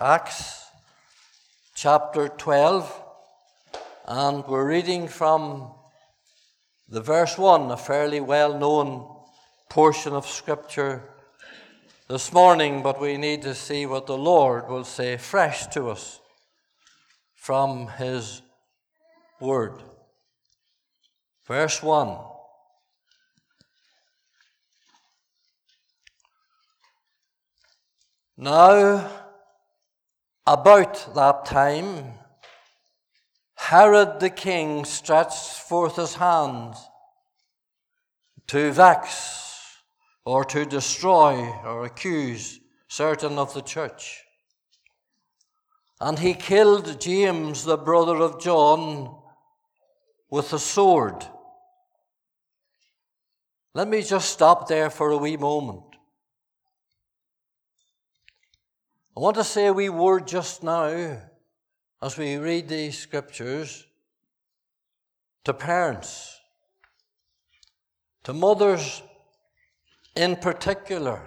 Acts chapter 12, and we're reading from the verse 1, a fairly well known portion of Scripture this morning, but we need to see what the Lord will say fresh to us from His Word. Verse 1. Now, about that time, Herod the king stretched forth his hand to vex or to destroy or accuse certain of the church. And he killed James, the brother of John, with a sword. Let me just stop there for a wee moment. I want to say a wee word just now as we read these scriptures to parents, to mothers in particular.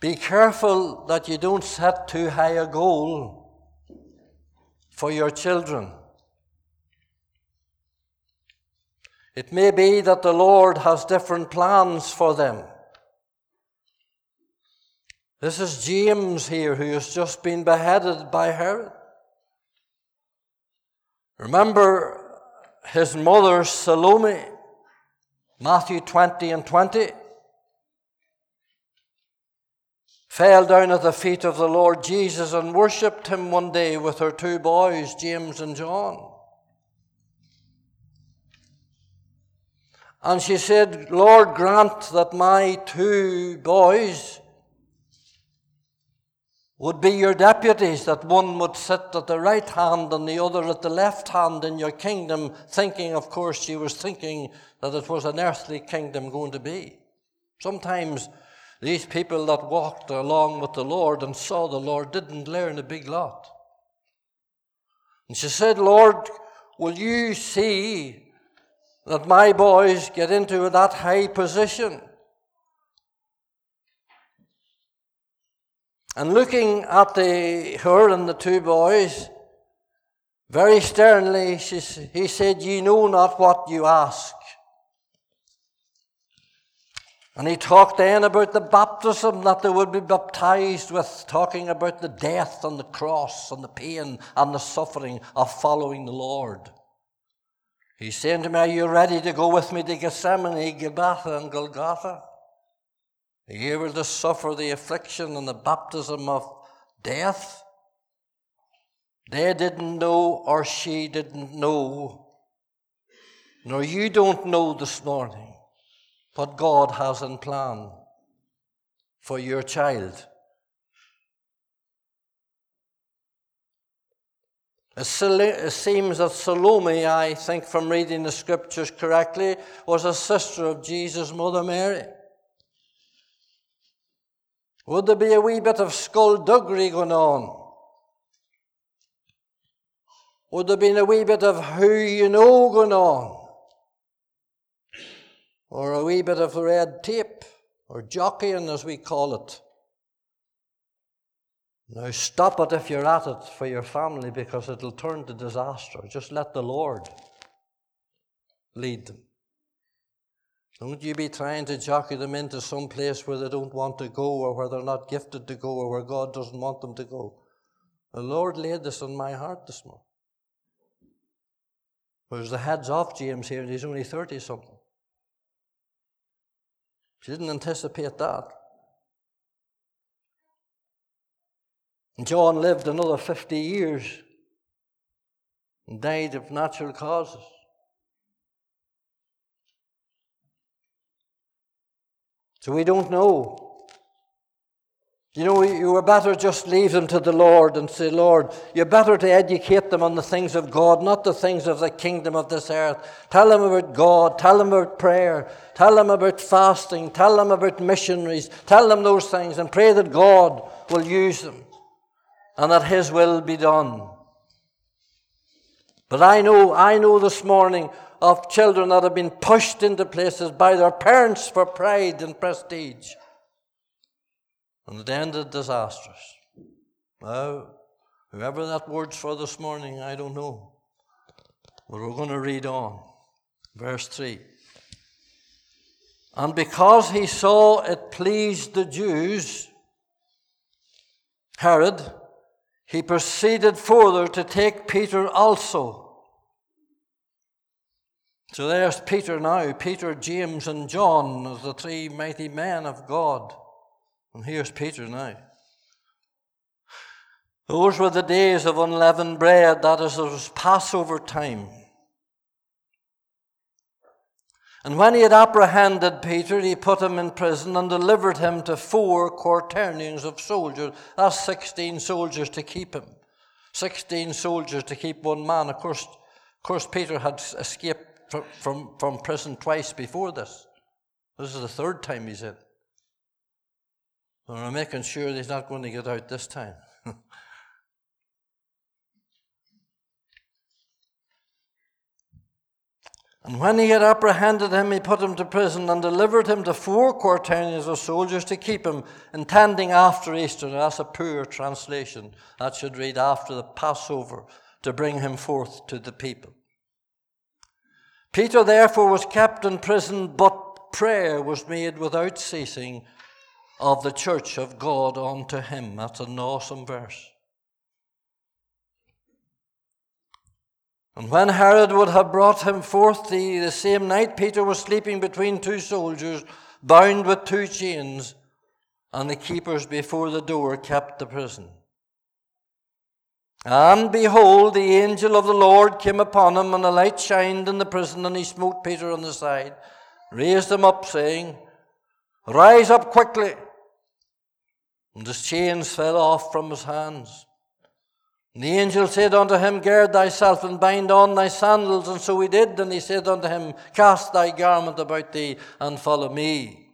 Be careful that you don't set too high a goal for your children. It may be that the Lord has different plans for them. This is James here who has just been beheaded by Herod. Remember his mother Salome, Matthew 20 and 20, fell down at the feet of the Lord Jesus and worshipped him one day with her two boys, James and John. And she said, Lord, grant that my two boys would be your deputies, that one would sit at the right hand and the other at the left hand in your kingdom, thinking, of course, she was thinking that it was an earthly kingdom going to be. Sometimes these people that walked along with the Lord and saw the Lord didn't learn a big lot. And she said, Lord, will you see that my boys get into that high position? And looking at the, her and the two boys, very sternly, she, he said, Ye know not what you ask. And he talked then about the baptism that they would be baptized with, talking about the death and the cross and the pain and the suffering of following the Lord. He's saying to me, Are you ready to go with me to Gethsemane, Gabbatha, and Golgotha? Are you able to suffer the affliction and the baptism of death? They didn't know, or she didn't know, nor you don't know this morning what God has in plan for your child. It seems that Salome, I think from reading the scriptures correctly, was a sister of Jesus' mother Mary. Would there be a wee bit of skullduggery going on? Would there be a wee bit of who you know going on? Or a wee bit of red tape, or jockeying as we call it? Now stop it if you're at it for your family because it'll turn to disaster. Just let the Lord lead them. Don't you be trying to jockey them into some place where they don't want to go or where they're not gifted to go or where God doesn't want them to go. The Lord laid this on my heart this morning. Whereas the head's off James here and he's only 30 something. She didn't anticipate that. John lived another 50 years and died of natural causes. So we don't know. You know, you were better just leave them to the Lord and say, Lord, you're better to educate them on the things of God, not the things of the kingdom of this earth. Tell them about God. Tell them about prayer. Tell them about fasting. Tell them about missionaries. Tell them those things and pray that God will use them and that His will be done. But I know, I know this morning of children that have been pushed into places by their parents for pride and prestige. And it ended disastrous. Now, whoever that word's for this morning, I don't know. But we're going to read on. Verse 3. And because he saw it pleased the Jews, Herod, he proceeded further to take Peter also. So there's Peter now, Peter, James, and John as the three mighty men of God. And here's Peter now. Those were the days of unleavened bread, that is, it was Passover time. And when he had apprehended Peter, he put him in prison and delivered him to four quaternions of soldiers. That's 16 soldiers to keep him. 16 soldiers to keep one man. Of course, of course Peter had escaped from, from, from prison twice before this. This is the third time he's in. So we're making sure he's not going to get out this time. And when he had apprehended him, he put him to prison and delivered him to four quaternions of soldiers to keep him, intending after Easter. Now, that's a poor translation. That should read after the Passover, to bring him forth to the people. Peter therefore was kept in prison, but prayer was made without ceasing of the church of God unto him. That's an awesome verse. And when Herod would have brought him forth the, the same night, Peter was sleeping between two soldiers, bound with two chains, and the keepers before the door kept the prison. And behold, the angel of the Lord came upon him, and a light shined in the prison, and he smote Peter on the side, raised him up, saying, Rise up quickly. And his chains fell off from his hands. And the angel said unto him, Gird thyself and bind on thy sandals. And so he did. And he said unto him, Cast thy garment about thee and follow me.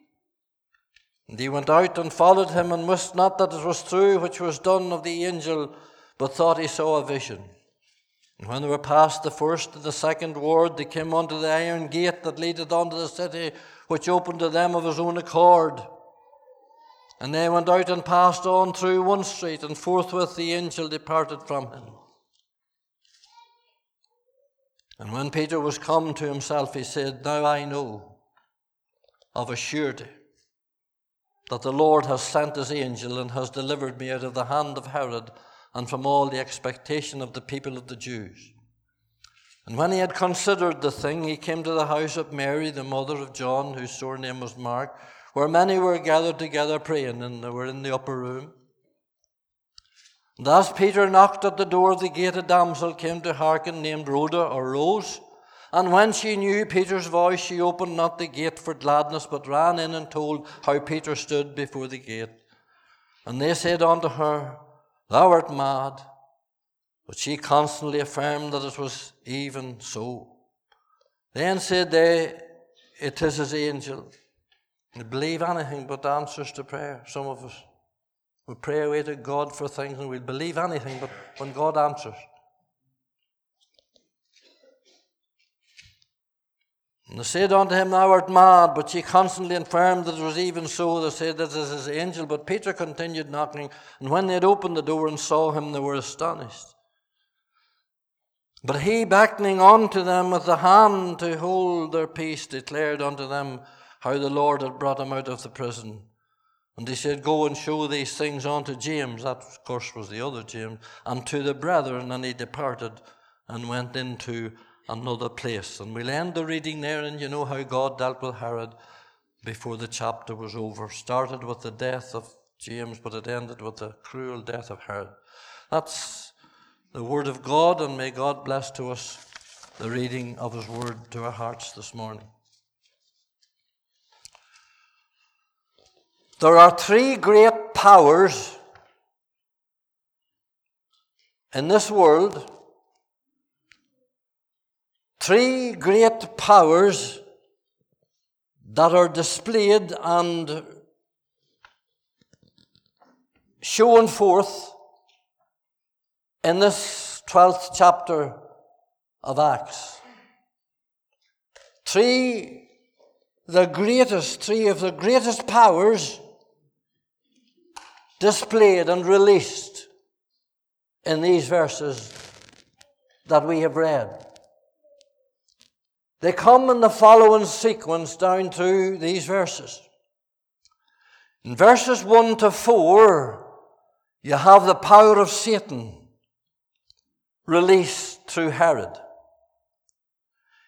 And he went out and followed him, and wist not that it was true which was done of the angel, but thought he saw a vision. And when they were past the first and the second ward, they came unto the iron gate that leadeth unto the city, which opened to them of his own accord. And they went out and passed on through one street, and forthwith the angel departed from him. And when Peter was come to himself, he said, Now I know of a surety that the Lord has sent his angel and has delivered me out of the hand of Herod and from all the expectation of the people of the Jews. And when he had considered the thing, he came to the house of Mary, the mother of John, whose surname was Mark where many were gathered together praying, and they were in the upper room. And as Peter knocked at the door of the gate, a damsel came to hearken, named Rhoda or Rose. And when she knew Peter's voice, she opened not the gate for gladness, but ran in and told how Peter stood before the gate. And they said unto her, Thou art mad. But she constantly affirmed that it was even so. Then said they, It is his angel. We believe anything but answers to prayer. Some of us. We pray away to God for things and we believe anything but when God answers. And they said unto him, Thou art mad, but she constantly affirmed that it was even so. They said, This is his angel. But Peter continued knocking, and when they had opened the door and saw him, they were astonished. But he, beckoning unto them with the hand to hold their peace, declared unto them, how the Lord had brought him out of the prison. And he said, Go and show these things unto James. That, of course, was the other James. And to the brethren. And he departed and went into another place. And we'll end the reading there. And you know how God dealt with Herod before the chapter was over. Started with the death of James, but it ended with the cruel death of Herod. That's the word of God. And may God bless to us the reading of his word to our hearts this morning. There are three great powers in this world. Three great powers that are displayed and shown forth in this 12th chapter of Acts. Three, the greatest, three of the greatest powers displayed and released in these verses that we have read. They come in the following sequence down to these verses. In verses 1 to 4, you have the power of Satan released through Herod.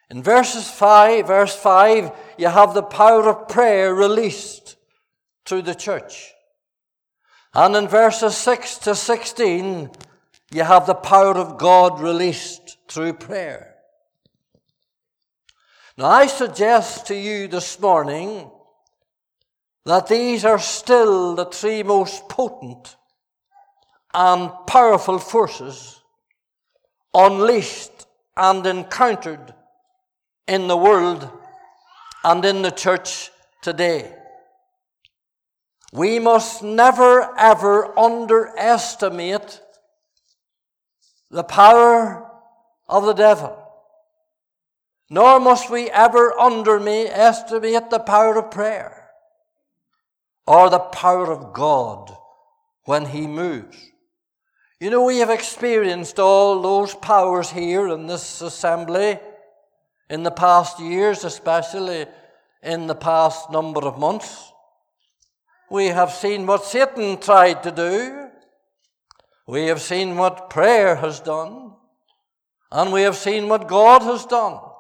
In verses 5, verse 5, you have the power of prayer released through the church. And in verses 6 to 16, you have the power of God released through prayer. Now, I suggest to you this morning that these are still the three most potent and powerful forces unleashed and encountered in the world and in the church today. We must never ever underestimate the power of the devil. Nor must we ever underestimate the power of prayer or the power of God when He moves. You know, we have experienced all those powers here in this assembly in the past years, especially in the past number of months. We have seen what Satan tried to do. We have seen what prayer has done. And we have seen what God has done.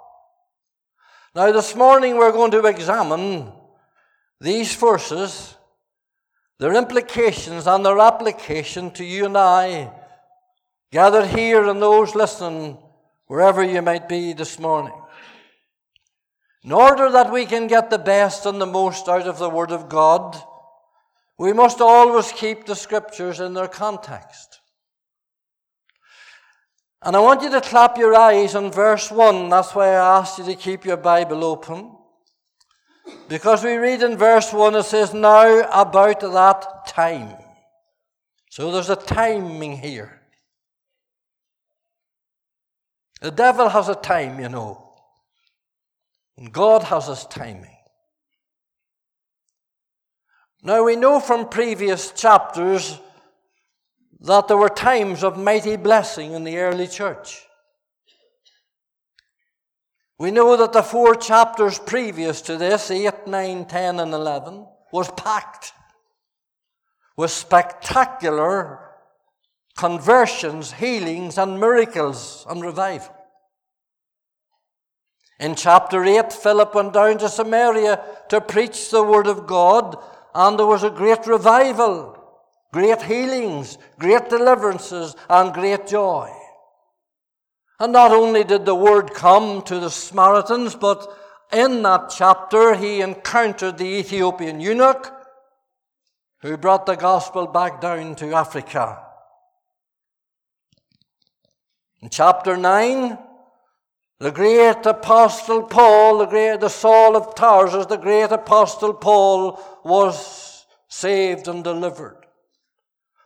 Now, this morning we're going to examine these forces, their implications and their application to you and I, gathered here and those listening, wherever you might be this morning. In order that we can get the best and the most out of the Word of God, we must always keep the Scriptures in their context. And I want you to clap your eyes on verse 1. That's why I asked you to keep your Bible open. Because we read in verse 1, it says, Now about that time. So there's a timing here. The devil has a time, you know. And God has his timing. Now we know from previous chapters that there were times of mighty blessing in the early church. We know that the four chapters previous to this, 8, 9, 10, and 11, was packed with spectacular conversions, healings, and miracles and revival. In chapter 8, Philip went down to Samaria to preach the word of God, and there was a great revival, great healings, great deliverances, and great joy. And not only did the word come to the Samaritans, but in that chapter he encountered the Ethiopian eunuch who brought the gospel back down to Africa. In chapter 9, the great apostle Paul, the great the Saul of Tarsus, the great apostle Paul was saved and delivered.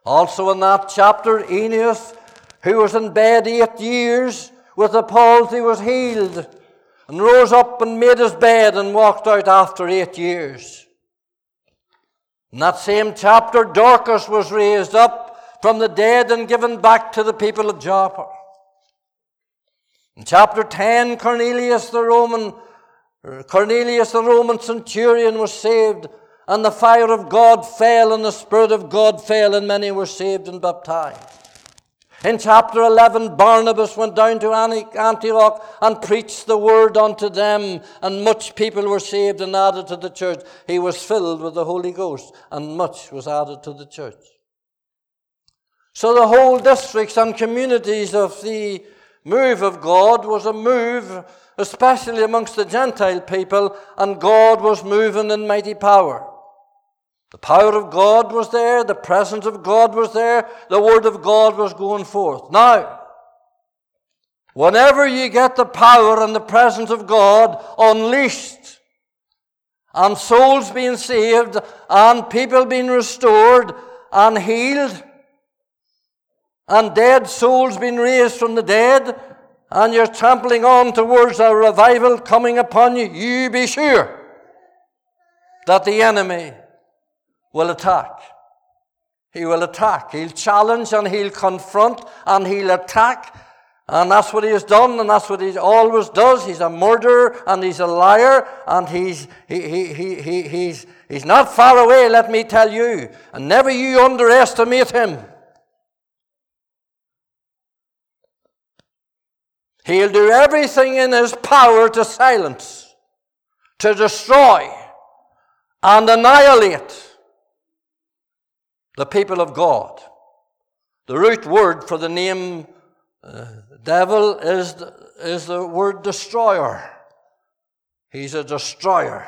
Also in that chapter, Aeneas, who was in bed eight years with the palsy, was healed and rose up and made his bed and walked out after eight years. In that same chapter, Dorcas was raised up from the dead and given back to the people of Joppa. In chapter 10, Cornelius the Roman, Cornelius the Roman centurion was saved, and the fire of God fell, and the Spirit of God fell, and many were saved and baptized. In chapter 11, Barnabas went down to Antioch and preached the word unto them, and much people were saved and added to the church. He was filled with the Holy Ghost, and much was added to the church. So the whole districts and communities of the move of God was a move, especially amongst the Gentile people, and God was moving in mighty power. The power of God was there, the presence of God was there, the word of God was going forth. Now, whenever you get the power and the presence of God unleashed, and souls being saved, and people being restored and healed, and dead souls being raised from the dead, and you're trampling on towards a revival coming upon you, you be sure that the enemy will attack. He will attack. He'll challenge and he'll confront and he'll attack. And that's what he has done, and that's what he always does. He's a murderer and he's a liar, and he's, he, he, he, he, he's, he's not far away, let me tell you. And never you underestimate him. He'll do everything in his power to silence, to destroy, and annihilate the people of God. The root word for the name uh, devil is the, is the word destroyer. He's a destroyer.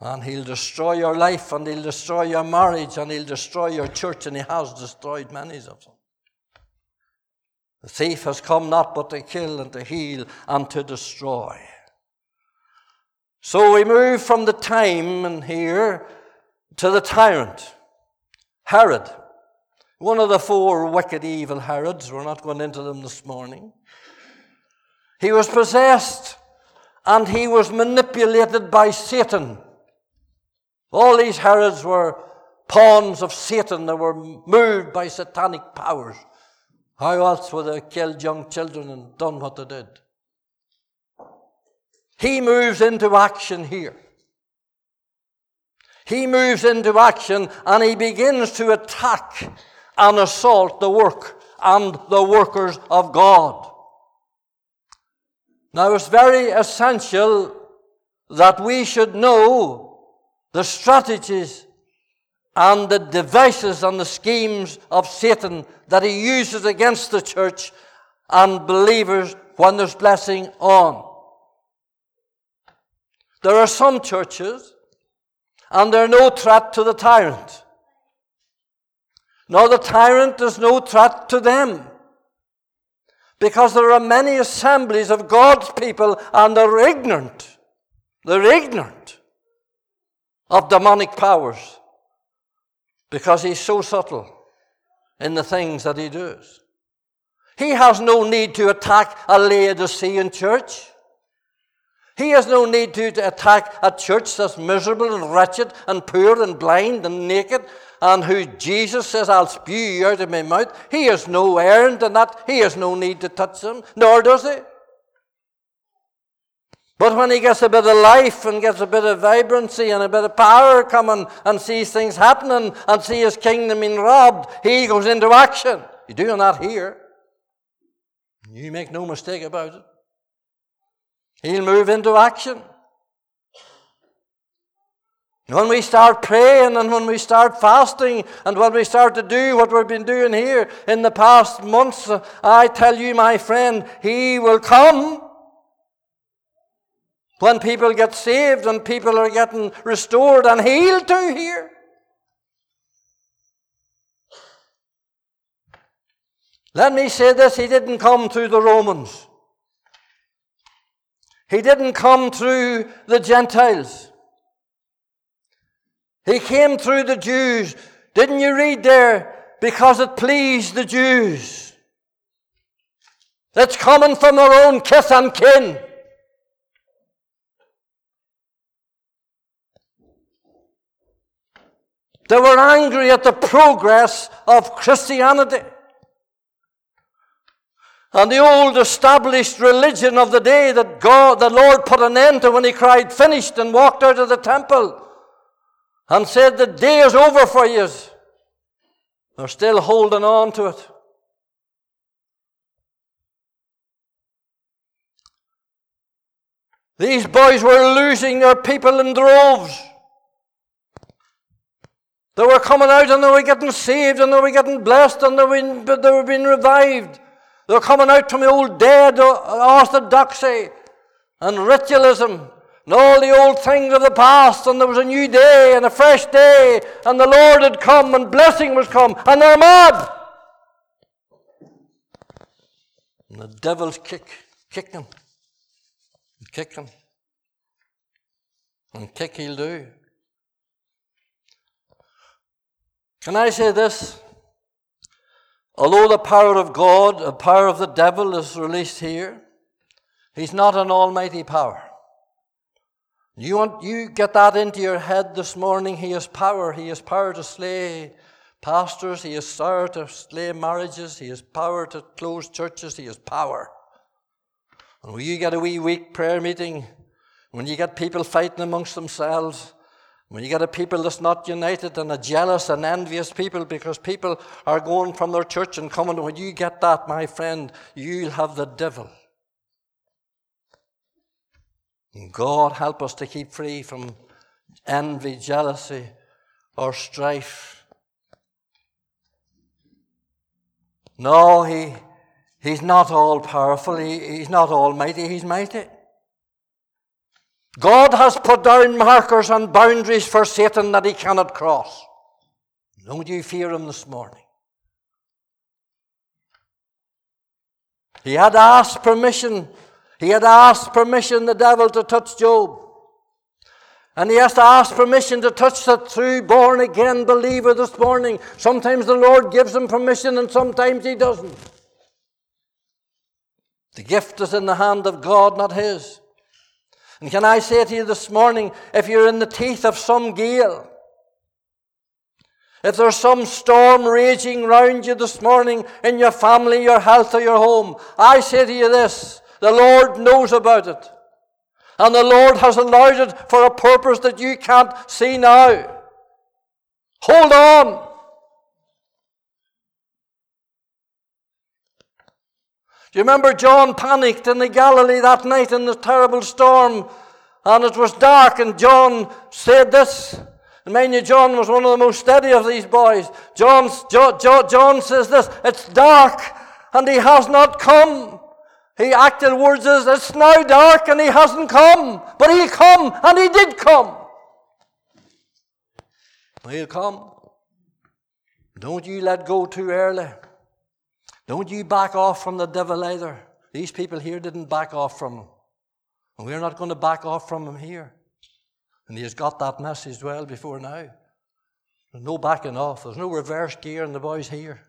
And he'll destroy your life, and he'll destroy your marriage, and he'll destroy your church, and he has destroyed many of them. The thief has come not but to kill and to heal and to destroy. So we move from the time and here to the tyrant. Herod, one of the four wicked, evil Herods, we're not going into them this morning. He was possessed and he was manipulated by Satan. All these Herods were pawns of Satan that were moved by satanic powers. How else would they killed young children and done what they did? He moves into action here. He moves into action and he begins to attack and assault the work and the workers of God. Now, it's very essential that we should know the strategies and the devices and the schemes of Satan that he uses against the church and believers when there's blessing on. There are some churches and they're no threat to the tyrant. Nor the tyrant is no threat to them. Because there are many assemblies of God's people and they're ignorant. They're ignorant of demonic powers. Because he's so subtle in the things that he does. He has no need to attack a Laodicean church. He has no need to attack a church that's miserable and wretched and poor and blind and naked and who Jesus says, I'll spew you out of my mouth. He has no errand in that. He has no need to touch them, nor does he. But when he gets a bit of life and gets a bit of vibrancy and a bit of power coming and sees things happening and sees his kingdom being robbed, he goes into action. You're doing that here. You make no mistake about it. He'll move into action. When we start praying and when we start fasting and when we start to do what we've been doing here in the past months, I tell you, my friend, He will come. When people get saved and people are getting restored and healed too here. Let me say this He didn't come through the Romans. He didn't come through the Gentiles. He came through the Jews. Didn't you read there? Because it pleased the Jews. That's coming from their own kith and kin. They were angry at the progress of Christianity. And the old established religion of the day that God, the Lord put an end to when he cried, finished, and walked out of the temple and said, The day is over for you. They're still holding on to it. These boys were losing their people in droves. They were coming out and they were getting saved and they were getting blessed and they were, they were being revived. They're coming out from the old dead uh, orthodoxy and ritualism and all the old things of the past, and there was a new day and a fresh day, and the Lord had come and blessing was come, and they're mad. And the devil's kick, kicking, kicking, and kick he'll do. Can I say this? Although the power of God, the power of the devil is released here, he's not an almighty power. You want you get that into your head this morning. He has power. He has power to slay pastors, he has power to slay marriages, he has power to close churches, he has power. And when you get a wee weak prayer meeting, when you get people fighting amongst themselves, when you get a people that's not united and a jealous and envious people because people are going from their church and coming, when you get that, my friend, you'll have the devil. God help us to keep free from envy, jealousy, or strife. No, he, he's not all powerful. He, he's not almighty. He's mighty. God has put down markers and boundaries for Satan that he cannot cross. Don't you fear him this morning? He had asked permission. He had asked permission, the devil, to touch Job. And he has to ask permission to touch the true born again believer this morning. Sometimes the Lord gives him permission and sometimes he doesn't. The gift is in the hand of God, not his. And can I say to you this morning, if you're in the teeth of some gale, if there's some storm raging round you this morning in your family, your health, or your home, I say to you this the Lord knows about it. And the Lord has allowed it for a purpose that you can't see now. Hold on. Do you remember John panicked in the Galilee that night in the terrible storm? And it was dark, and John said this. And mind you, John was one of the most steady of these boys. John, jo, jo, John says this It's dark, and he has not come. He acted words as it's now dark and he hasn't come, but he'll come, and he did come. He'll come. Don't you let go too early. Don't you back off from the devil either. These people here didn't back off from him. And we're not going to back off from him here. And he has got that message well before now. There's no backing off. There's no reverse gear in the boys here.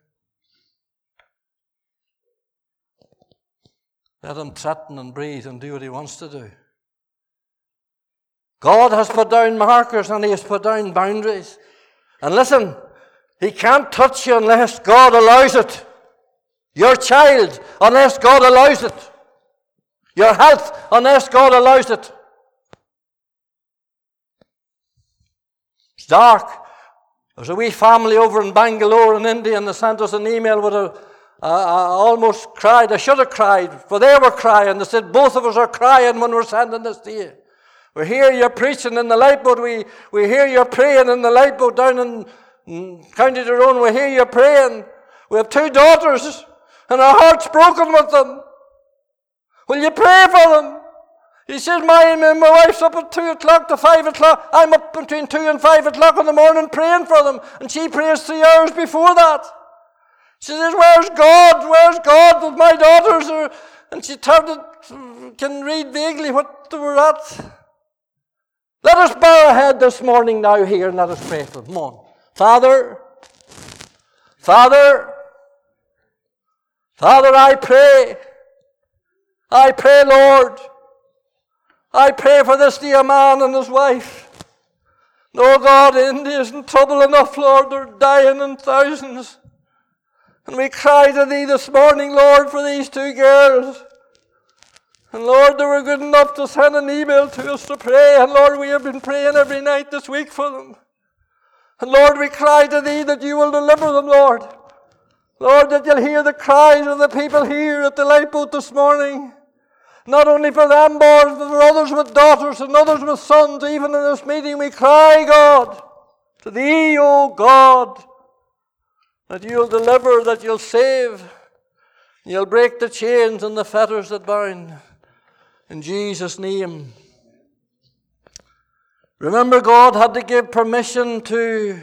Let him threaten and breathe and do what he wants to do. God has put down markers and he has put down boundaries. And listen, he can't touch you unless God allows it. Your child, unless God allows it. Your health, unless God allows it. It's dark. There's a wee family over in Bangalore in India, and they sent us an email with a. I almost cried. I should have cried, for they were crying. They said, Both of us are crying when we're sending this to you. We hear you preaching in the lifeboat. We, we hear you praying in the lifeboat down in, in County Tyrone. We hear you praying. We have two daughters and our heart's broken with them. Will you pray for them? He says, my, my wife's up at 2 o'clock to 5 o'clock. I'm up between 2 and 5 o'clock in the morning praying for them. And she prays three hours before that. She says, Where's God? Where's God? With my daughters are. And she turned can read vaguely what they were at. Let us bow our head this morning now here and let us pray for them. Father, Father, Father, I pray. I pray, Lord. I pray for this dear man and his wife. No, God, India's in trouble enough, Lord. They're dying in thousands. And we cry to Thee this morning, Lord, for these two girls. And Lord, they were good enough to send an email to us to pray. And Lord, we have been praying every night this week for them. And Lord, we cry to Thee that You will deliver them, Lord. Lord, that you'll hear the cries of the people here at the lifeboat this morning. Not only for them, boys, but for others with daughters and others with sons. Even in this meeting, we cry, God, to Thee, O God, that You'll deliver, that You'll save, You'll break the chains and the fetters that bind. In Jesus' name. Remember, God had to give permission to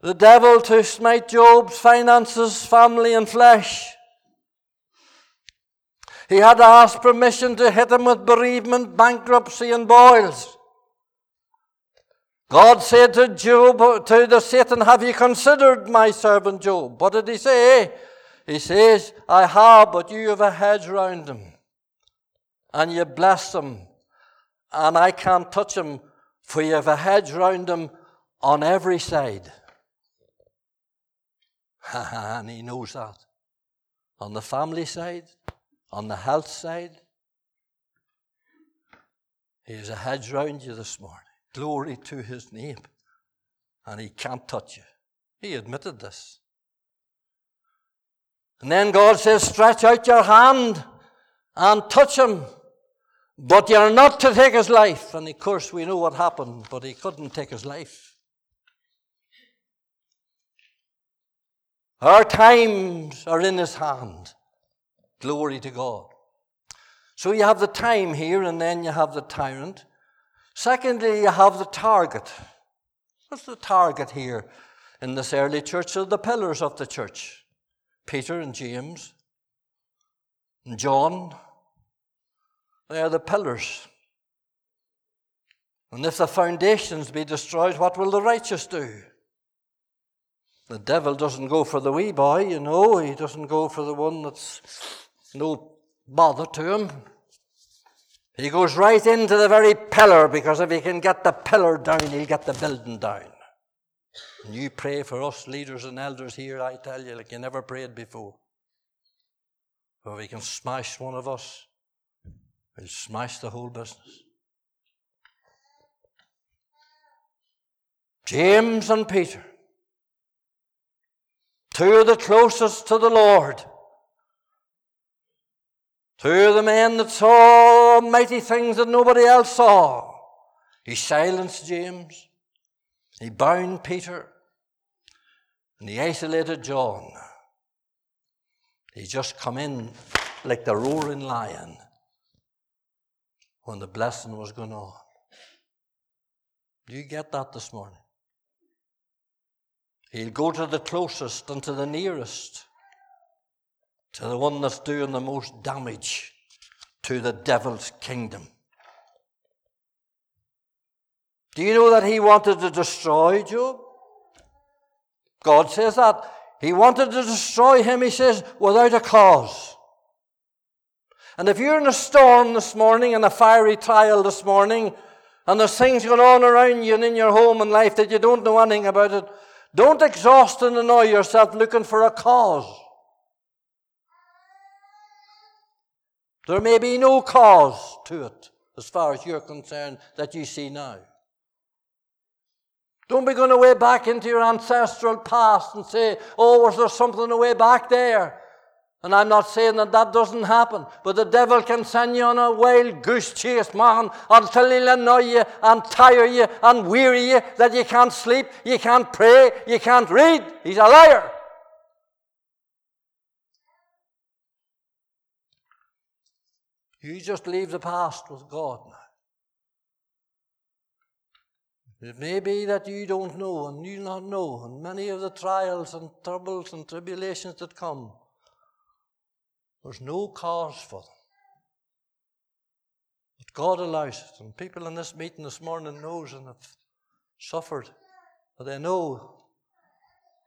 the devil to smite Job's finances, family, and flesh. He had to ask permission to hit him with bereavement, bankruptcy, and boils. God said to Job, to the Satan, Have you considered my servant Job? What did he say? He says, I have, but you have a hedge round him. And you bless him. And I can't touch him, for you have a hedge round him on every side. And he knows that. On the family side, on the health side, he has a hedge round you this morning. Glory to his name. And he can't touch you. He admitted this. And then God says, stretch out your hand and touch him. But you're not to take his life. And of course, we know what happened, but he couldn't take his life. Our times are in his hand. Glory to God. So you have the time here, and then you have the tyrant. Secondly, you have the target. What's the target here in this early church? So the pillars of the church Peter and James and John. They are the pillars. And if the foundations be destroyed, what will the righteous do? The devil doesn't go for the wee boy, you know. He doesn't go for the one that's no bother to him. He goes right into the very pillar because if he can get the pillar down, he'll get the building down. And you pray for us leaders and elders here, I tell you, like you never prayed before. If we can smash one of us, we'll smash the whole business. James and Peter Two of the closest to the Lord. Two of the men that saw mighty things that nobody else saw. He silenced James. He bound Peter. And he isolated John. He just come in like the roaring lion when the blessing was going on. Do you get that this morning? He'll go to the closest and to the nearest, to the one that's doing the most damage to the devil's kingdom. Do you know that he wanted to destroy Job? God says that. He wanted to destroy him, he says, without a cause. And if you're in a storm this morning, in a fiery trial this morning, and there's things going on around you and in your home and life that you don't know anything about it, don't exhaust and annoy yourself looking for a cause. There may be no cause to it, as far as you're concerned, that you see now. Don't be going away back into your ancestral past and say, oh, was there something away back there? And I'm not saying that that doesn't happen, but the devil can send you on a wild goose chase, man, until he'll annoy you and tire you and weary you that you can't sleep, you can't pray, you can't read. He's a liar. You just leave the past with God now. It may be that you don't know and you not know, and many of the trials and troubles and tribulations that come there's no cause for them. But God allows it. And people in this meeting this morning knows and have suffered. But they know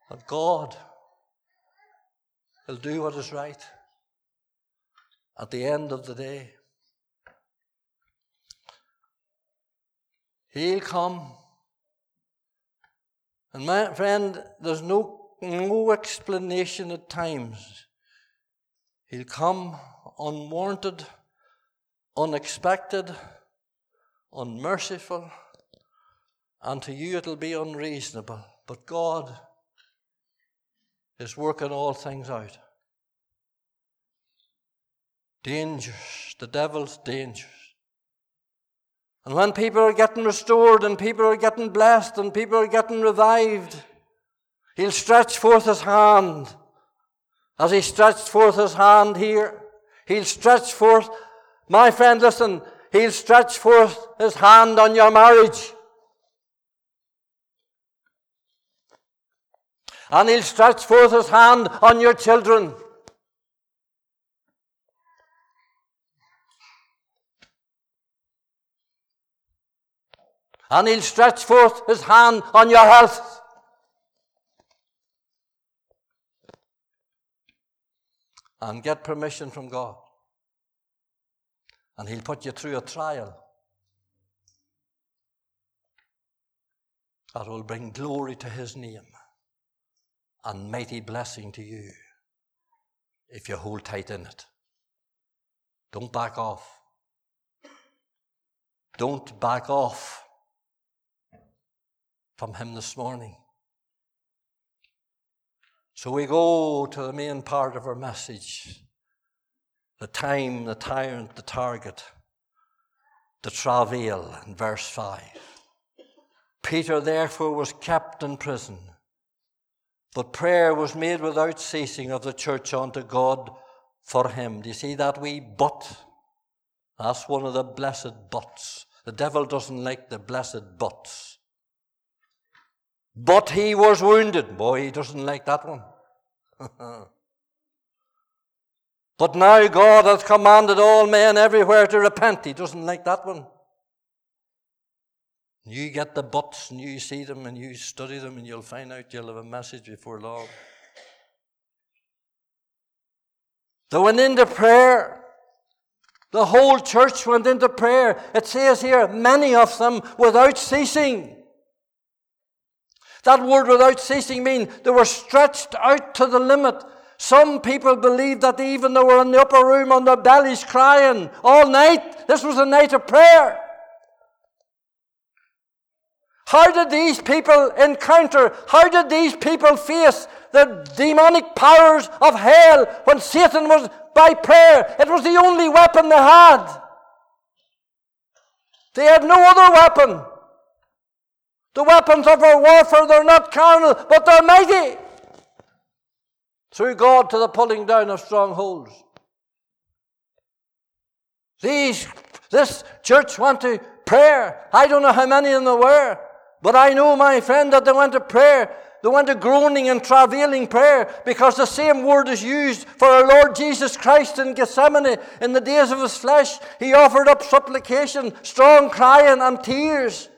that God will do what is right at the end of the day. He'll come. And my friend, there's no, no explanation at times He'll come unwarranted, unexpected, unmerciful, and to you it'll be unreasonable. But God is working all things out. Dangers, the devil's dangers. And when people are getting restored and people are getting blessed and people are getting revived, he'll stretch forth his hand as he stretched forth his hand here, he'll stretch forth, my friend, listen, he'll stretch forth his hand on your marriage. And he'll stretch forth his hand on your children. And he'll stretch forth his hand on your health. And get permission from God. And He'll put you through a trial that will bring glory to His name and mighty blessing to you if you hold tight in it. Don't back off. Don't back off from Him this morning. So we go to the main part of our message the time, the tyrant, the target, the travail in verse 5. Peter therefore was kept in prison, but prayer was made without ceasing of the church unto God for him. Do you see that wee but? That's one of the blessed buts. The devil doesn't like the blessed buts. But he was wounded. Boy, he doesn't like that one. but now God hath commanded all men everywhere to repent. He doesn't like that one. You get the buts and you see them and you study them and you'll find out you'll have a message before long. They went into prayer. The whole church went into prayer. It says here, many of them without ceasing. That word without ceasing means they were stretched out to the limit. Some people believe that even they were in the upper room on their bellies crying all night. This was a night of prayer. How did these people encounter, how did these people face the demonic powers of hell when Satan was by prayer? It was the only weapon they had. They had no other weapon. The weapons of our warfare, they're not carnal, but they're mighty. Through God to the pulling down of strongholds. These, this church went to prayer. I don't know how many in there were, but I know, my friend, that they went to prayer. They went to groaning and travailing prayer because the same word is used for our Lord Jesus Christ in Gethsemane. In the days of his flesh, he offered up supplication, strong crying, and tears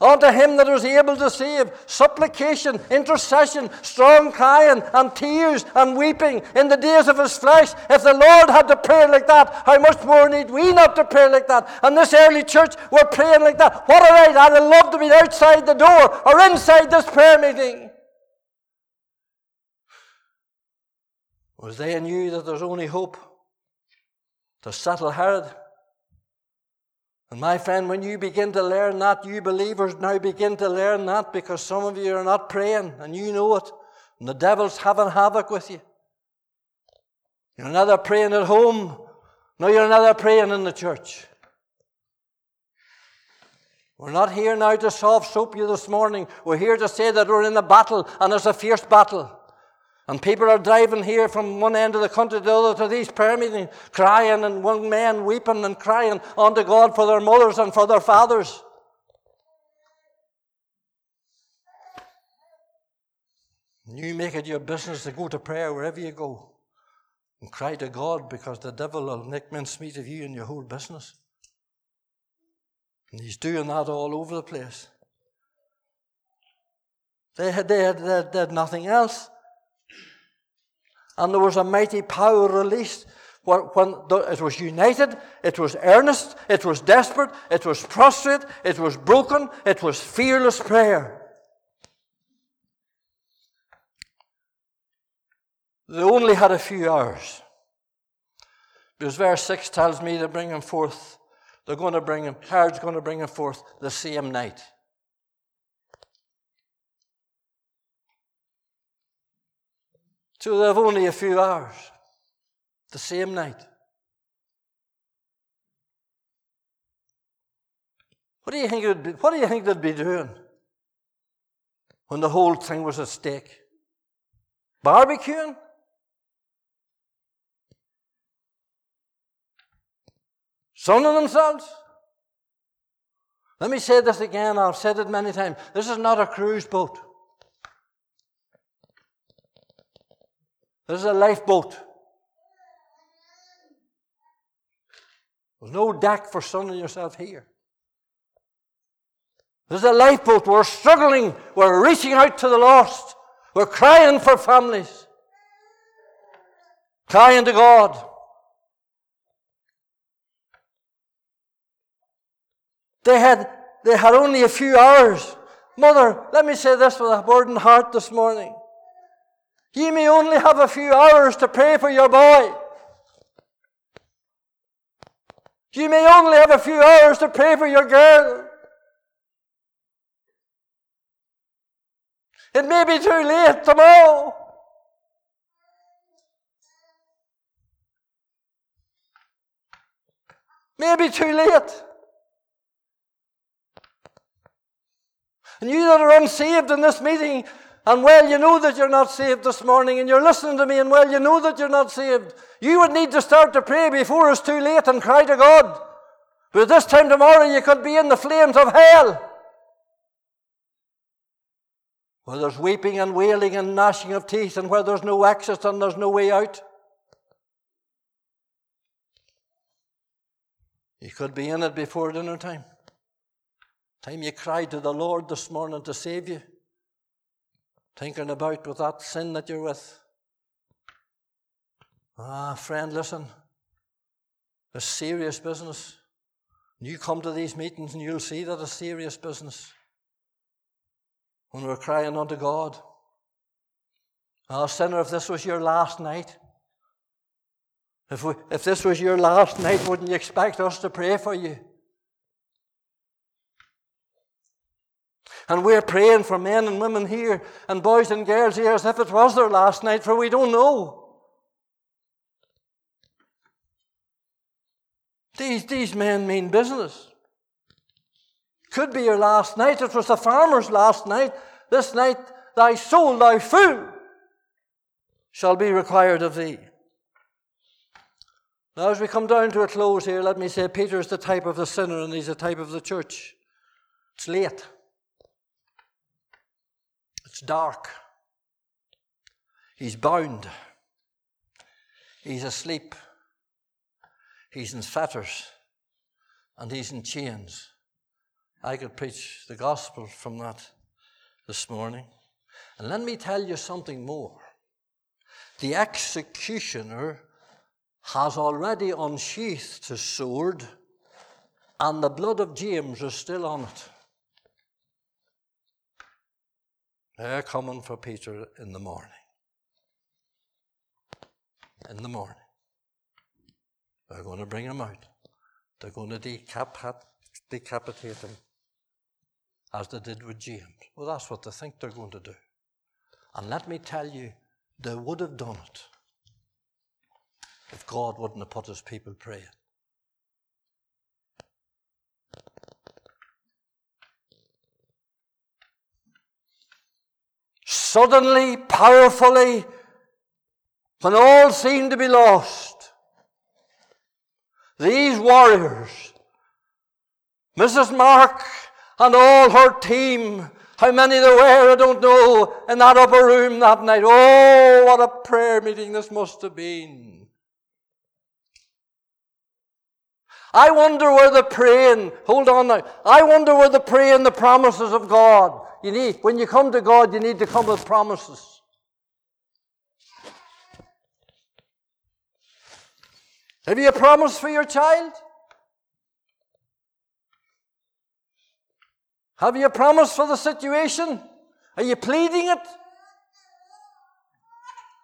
unto him that was able to save, supplication, intercession, strong crying, and tears and weeping in the days of his flesh. If the Lord had to pray like that, how much more need we not to pray like that? And this early church were praying like that. What a right! I'd love to be outside the door or inside this prayer meeting. Was they knew that there's only hope to settle Herod? And my friend, when you begin to learn that, you believers now begin to learn that because some of you are not praying and you know it. And the devil's having havoc with you. You're neither praying at home, nor you're neither praying in the church. We're not here now to soft soap you this morning. We're here to say that we're in a battle and it's a fierce battle. And people are driving here from one end of the country to the other to these prayer meetings, crying, and one man weeping and crying unto God for their mothers and for their fathers. You make it your business to go to prayer wherever you go and cry to God because the devil will make mincemeat of you and your whole business. And he's doing that all over the place. They had, they had, they had, they had nothing else. And there was a mighty power released. When it was united, it was earnest, it was desperate, it was prostrate, it was broken, it was fearless prayer. They only had a few hours. Because verse 6 tells me to bring him forth. They're going to bring him, Herod's going to bring him forth the same night. So they have only a few hours, the same night. What do you think would be, what do you think they'd be doing when the whole thing was at stake? Barbecuing? Sunning themselves? Let me say this again, I've said it many times. This is not a cruise boat. There's a lifeboat. There's no deck for sunning yourself here. There's a lifeboat. We're struggling. We're reaching out to the lost. We're crying for families. Crying to God. They had, they had only a few hours. Mother, let me say this with a burdened heart this morning. You may only have a few hours to pray for your boy. You may only have a few hours to pray for your girl. It may be too late tomorrow. Maybe too late. And you that are unsaved in this meeting, and well, you know that you're not saved this morning, and you're listening to me, and well, you know that you're not saved. You would need to start to pray before it's too late and cry to God. But this time tomorrow, you could be in the flames of hell. Where there's weeping and wailing and gnashing of teeth, and where there's no exit and there's no way out. You could be in it before dinner time. Time you cried to the Lord this morning to save you. Thinking about with that sin that you're with. Ah, friend, listen. It's serious business. You come to these meetings and you'll see that it's serious business. When we're crying unto God. Ah, sinner, if this was your last night, if, we, if this was your last night, wouldn't you expect us to pray for you? And we're praying for men and women here and boys and girls here as if it was their last night, for we don't know. These, these men mean business. Could be your last night. It was the farmer's last night. This night, thy soul, thy food, shall be required of thee. Now, as we come down to a close here, let me say Peter is the type of the sinner and he's the type of the church. It's late, it's dark, he's bound, he's asleep, he's in fetters, and he's in chains. I could preach the gospel from that this morning. And let me tell you something more. The executioner has already unsheathed his sword, and the blood of James is still on it. They're coming for Peter in the morning. In the morning. They're going to bring him out. They're going to decap- decapitate him as they did with James. Well, that's what they think they're going to do. And let me tell you, they would have done it if God wouldn't have put his people praying. Suddenly, powerfully, when all seemed to be lost, these warriors, Mrs. Mark and all her team, how many there were, I don't know, in that upper room that night. Oh, what a prayer meeting this must have been. I wonder where the praying, hold on now, I wonder where the praying the promises of God. You need, when you come to God, you need to come with promises. Have you a promise for your child? Have you a promise for the situation? Are you pleading it?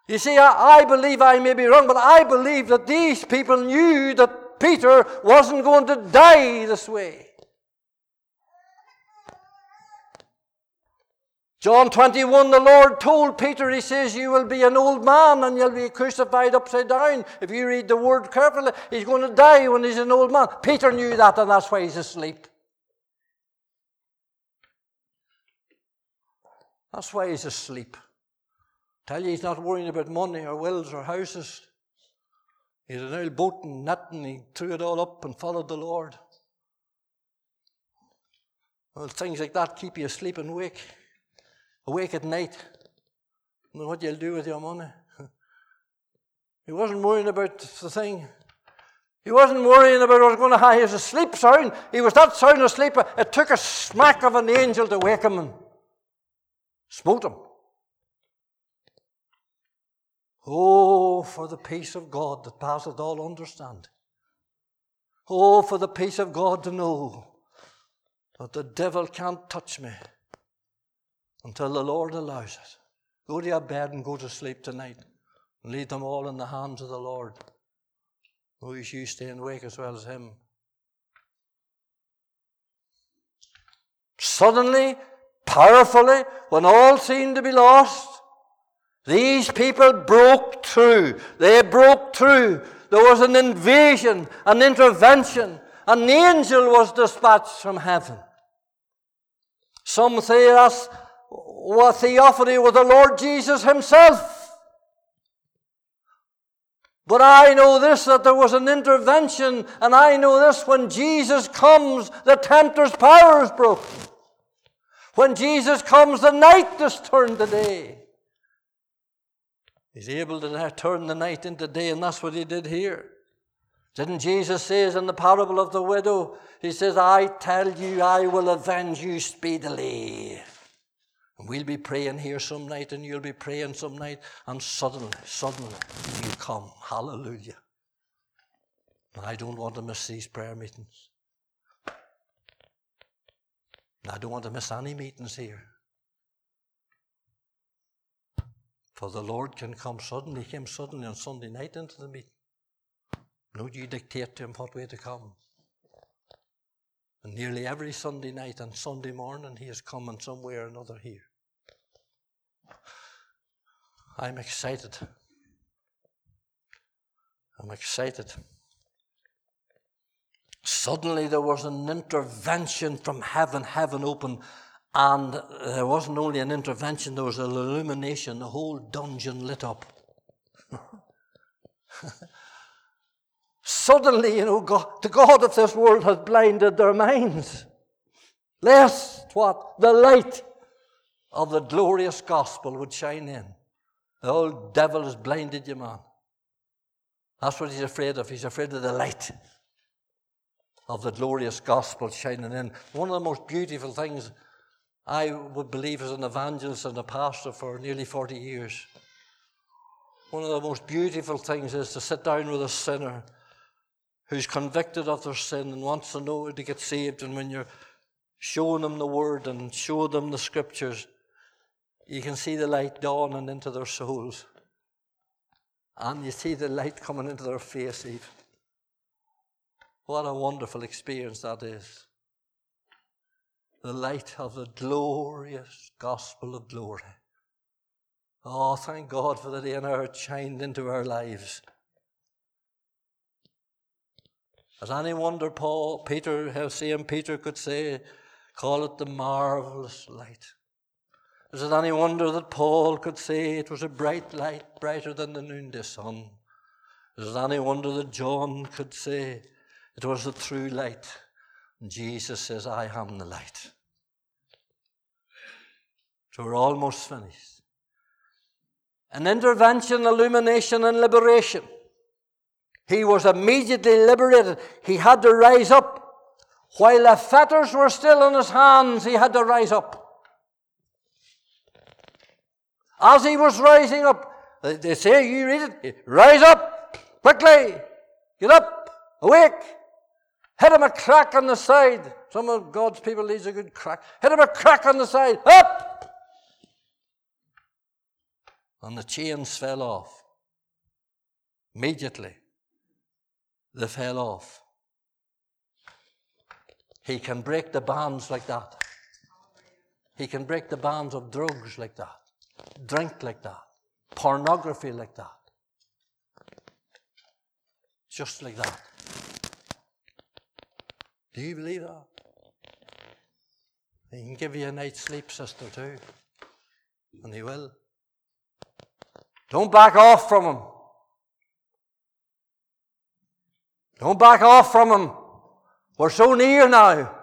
You see, I, I, believe I may be wrong, but I believe that these people knew that Peter wasn't going to die this way. John 21, the Lord told Peter, He says, You will be an old man and you'll be crucified upside down. If you read the word carefully, he's going to die when he's an old man. Peter knew that, and that's why he's asleep. That's why he's asleep. Tell you he's not worrying about money or wills or houses. He had an old boat and net and he threw it all up and followed the Lord. Well, things like that keep you asleep and awake, awake at night. And what you'll do with your money. He wasn't worrying about the thing. He wasn't worrying about what was going to happen. He was asleep sound. He was that sound asleep. It took a smack of an angel to wake him and smote him. Oh, for the peace of God that passeth all understanding. Oh, for the peace of God to know that the devil can't touch me until the Lord allows it. Go to your bed and go to sleep tonight. And leave them all in the hands of the Lord. Is you staying awake as well as him? Suddenly, powerfully, when all seemed to be lost, these people broke through. They broke through. There was an invasion, an intervention. An angel was dispatched from heaven. Some say that's a theophany with the Lord Jesus himself. But I know this that there was an intervention, and I know this when Jesus comes, the tempter's power is broken. When Jesus comes, the night is turned to day. He's able to turn the night into day, and that's what he did here. Didn't Jesus say in the parable of the widow, he says, I tell you, I will avenge you speedily. And we'll be praying here some night, and you'll be praying some night, and suddenly, suddenly, you come. Hallelujah. And I don't want to miss these prayer meetings. And I don't want to miss any meetings here. For the Lord can come suddenly. He came suddenly on Sunday night into the meeting. No, you dictate to him what way to come. And nearly every Sunday night and Sunday morning, he is coming some way or another here. I'm excited. I'm excited. Suddenly there was an intervention from heaven, heaven open, and there wasn't only an intervention, there was an illumination, the whole dungeon lit up. Suddenly, you know, God, the God of this world has blinded their minds. Lest what? The light of the glorious gospel would shine in. The old devil has blinded you, man. That's what he's afraid of. He's afraid of the light of the glorious gospel shining in. One of the most beautiful things I would believe as an evangelist and a pastor for nearly 40 years. One of the most beautiful things is to sit down with a sinner who's convicted of their sin and wants to know to get saved. And when you're showing them the word and show them the scriptures, you can see the light dawning into their souls. And you see the light coming into their face, even. What a wonderful experience that is. The light of the glorious gospel of glory. Oh, thank God for the day and hour shined into our lives. Has any wonder Paul, Peter, how same Peter could say, call it the marvelous light. Is it any wonder that Paul could say it was a bright light, brighter than the noonday sun? Is it any wonder that John could say it was the true light? And Jesus says, I am the light. So we're almost finished. An intervention, illumination, and liberation. He was immediately liberated. He had to rise up. While the fetters were still in his hands, he had to rise up. As he was rising up, they say, you read it, rise up, quickly, get up, awake, hit him a crack on the side. Some of God's people needs a good crack. Hit him a crack on the side, up! And the chains fell off. Immediately, they fell off. He can break the bonds like that. He can break the bonds of drugs like that drink like that, pornography like that. Just like that. Do you believe that? He can give you a night's sleep, sister, too. And he will. Don't back off from him. Don't back off from him. We're so near now.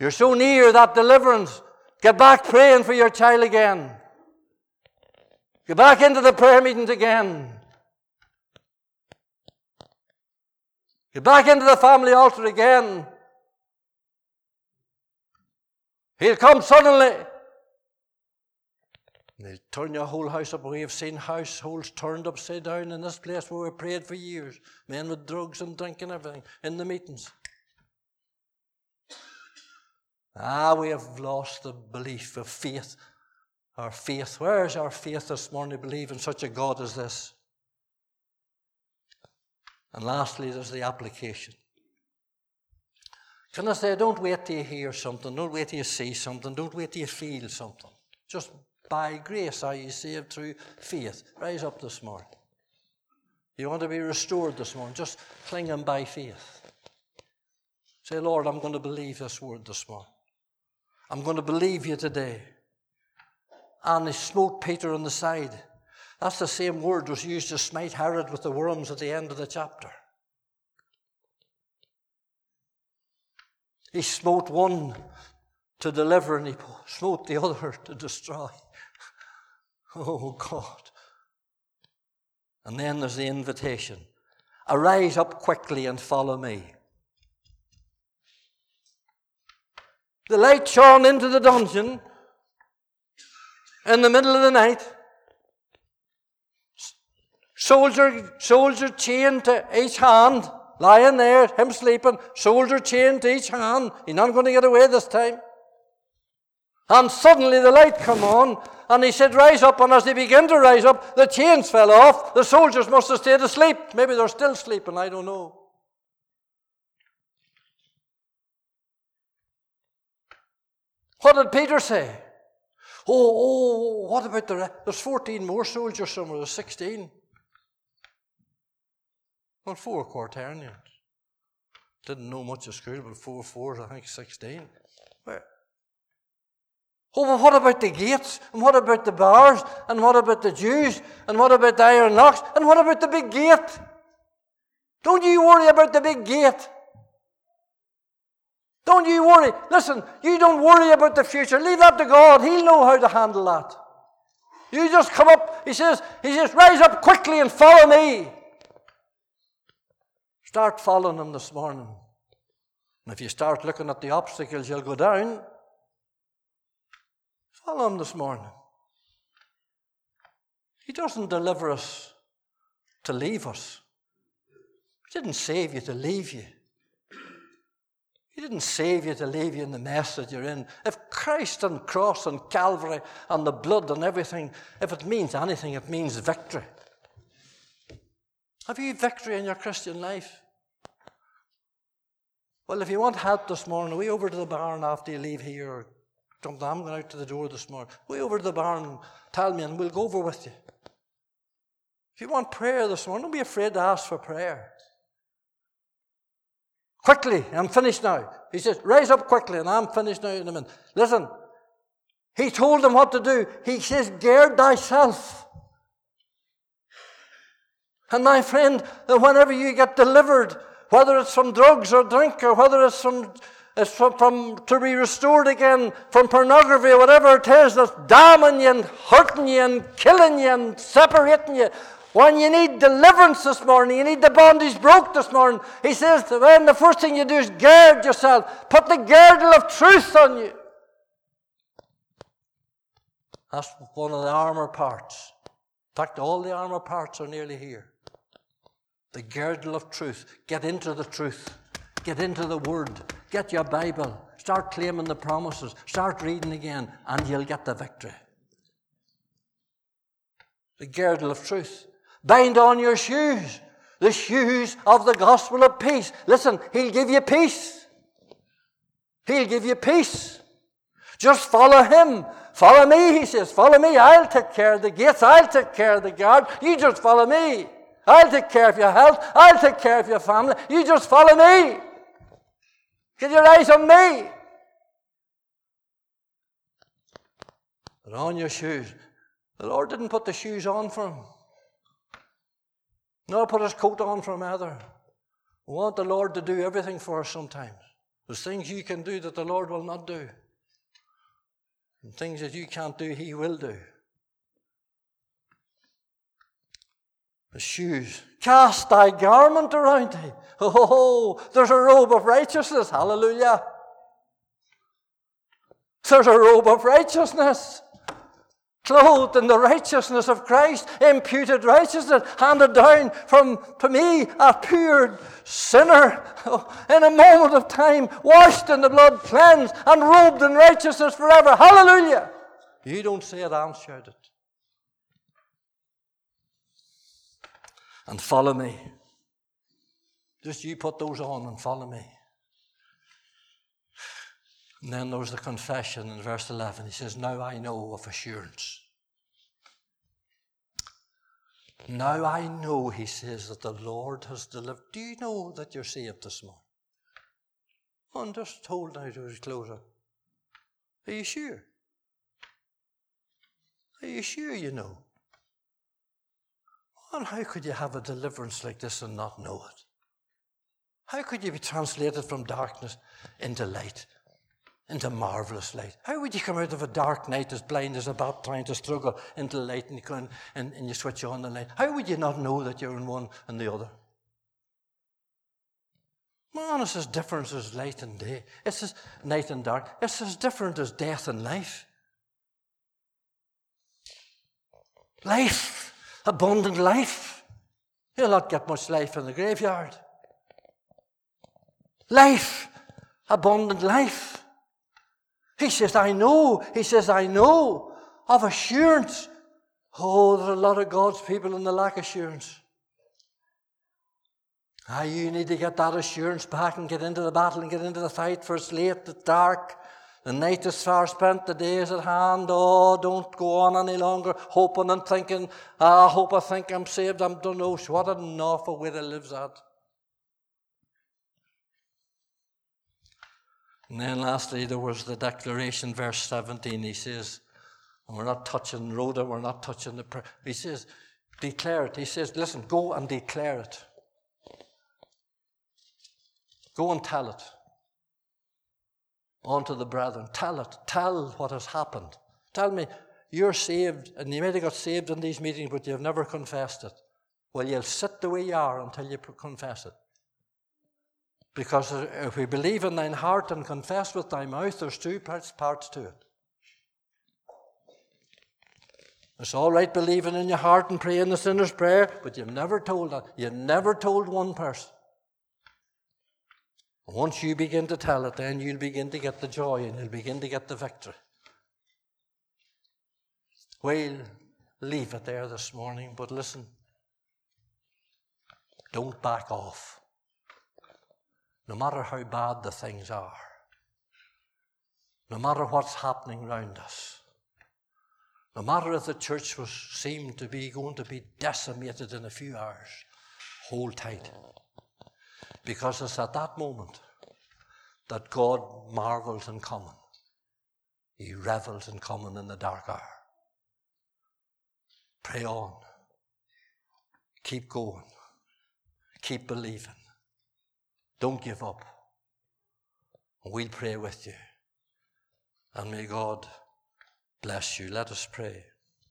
You're so near that deliverance. Get back praying for your child again. Get back into the prayer meetings again. Get back into the family altar again. He'll come suddenly. They'll turn your whole house up. We have seen households turned upside down in this place where we prayed for years. Men with drugs and drinking everything in the meetings. Ah, we have lost the belief of faith Our faith. Where is our faith this morning to believe in such a God as this? And lastly, there's the application. Can I say, don't wait till you hear something, don't wait till you see something, don't wait till you feel something. Just by grace are you saved through faith. Rise up this morning. You want to be restored this morning, just cling on by faith. Say, Lord, I'm going to believe this word this morning. I'm going to believe you today. And he smote Peter on the side. That's the same word was used to smite Herod with the worms at the end of the chapter. He smote one to deliver and he smote the other to destroy. oh God. And then there's the invitation Arise up quickly and follow me. The light shone into the dungeon in the middle of the night. Soldier, soldier chained to each hand, lying there, him sleeping, soldier chained to each hand. He's not going to get away this time. And suddenly the light come on, and he said, Rise up. And as they began to rise up, the chains fell off. The soldiers must have stayed asleep. Maybe they're still sleeping, I don't know. What did Peter say? Oh, oh, what about the rest? There's 14 more soldiers somewhere, there's 16. Well, four Quaternions. Didn't know much of school, but four fours, I think 16. Where? Oh, well, what about the gates? And what about the bars? And what about the Jews? And what about the iron locks? And what about the big gate? Don't you worry about the big gate. Don't you worry. Listen, you don't worry about the future. Leave that to God. He'll know how to handle that. You just come up. He says, he says, rise up quickly and follow me. Start following him this morning. And if you start looking at the obstacles, you'll go down. Follow him this morning. He doesn't deliver us to leave us. He didn't save you to leave you. He didn't save you to leave you in the mess that you're in. If Christ and cross and Calvary and the blood and everything, if it means anything, it means victory. Have you victory in your Christian life? Well, if you want help this morning, we over to the barn after you leave here. Or I'm going out to the door this morning. We over to the barn, tell me, and we'll go over with you. If you want prayer this morning, don't be afraid to ask for prayer. Quickly, I'm finished now. He says, Rise up quickly, and I'm finished now in a minute. Listen, he told them what to do. He says, Gird thyself. And my friend, whenever you get delivered, whether it's from drugs or drink, or whether it's from, it's from, from to be restored again from pornography, or whatever it is that's damning you and hurting you and killing you and separating you, when you need deliverance this morning, you need the bondage broke this morning, he says, then the first thing you do is gird yourself. Put the girdle of truth on you. That's one of the armor parts. In fact, all the armor parts are nearly here. The girdle of truth. Get into the truth. Get into the Word. Get your Bible. Start claiming the promises. Start reading again, and you'll get the victory. The girdle of truth. Bind on your shoes, the shoes of the gospel of peace. Listen, He'll give you peace. He'll give you peace. Just follow Him. Follow me, He says. Follow me. I'll take care of the gates. I'll take care of the guard. You just follow me. I'll take care of your health. I'll take care of your family. You just follow me. Get your eyes on me. Put on your shoes. The Lord didn't put the shoes on for him. No, put his coat on for him either. We want the Lord to do everything for us sometimes. There's things you can do that the Lord will not do. And things that you can't do, He will do. The shoes. Cast thy garment around thee. Oh, there's a robe of righteousness. Hallelujah. There's a robe of righteousness clothed in the righteousness of Christ, imputed righteousness, handed down from to me, a pure sinner, oh, in a moment of time, washed in the blood, cleansed, and robed in righteousness forever. Hallelujah! You don't say it, I'll shout it. And follow me. Just you put those on and follow me. And then there's the confession in verse 11. He says, Now I know of assurance. Now I know, he says, that the Lord has delivered. Do you know that you're saved this morning? I'm just told now to his closer. Are you sure? Are you sure you know? And how could you have a deliverance like this and not know it? How could you be translated from darkness into light, into marvelous light? How would you come out of a dark night as blind as a bat trying to struggle into light and you, can, and, and you switch on the light? How would you not know that you're in one and the other? Man, it's as different as light and day. It's as night and dark. It's as different as death and life. Life, abundant life. You'll not get much life in the graveyard. Life, abundant life. He says, I know. He says, I know of assurance. Oh, there are a lot of God's people in the lack of assurance. Ah, you need to get that assurance back and get into the battle and get into the fight, for it's late, it's dark, the night is far spent, the day is at hand. Oh, don't go on any longer hoping and thinking, ah, I hope I think I'm saved. I don't know. What an awful way to live that. And then lastly, there was the declaration, verse 17. He says, and we're not touching Rhoda, we're not touching the prayer. He says, declare it. He says, listen, go and declare it. Go and tell it unto the brethren. Tell it. Tell what has happened. Tell me, you're saved, and you might have got saved in these meetings, but you've never confessed it. Well, you'll sit the way you are until you confess it. Because if we believe in thine heart and confess with thy mouth, there's two parts, parts to it. It's all right believing in your heart and praying the sinner's prayer, but you've never told that. You've never told one person. Once you begin to tell it, then you'll begin to get the joy and you'll begin to get the victory. We'll leave it there this morning, but listen. Don't back off. No matter how bad the things are, no matter what's happening around us, no matter if the church was seemed to be going to be decimated in a few hours, hold tight. Because it's at that moment that God marvels in common. He revels in common in the dark hour. Pray on. Keep going. Keep believing. Don't give up. We'll pray with you. And may God bless you. Let us pray.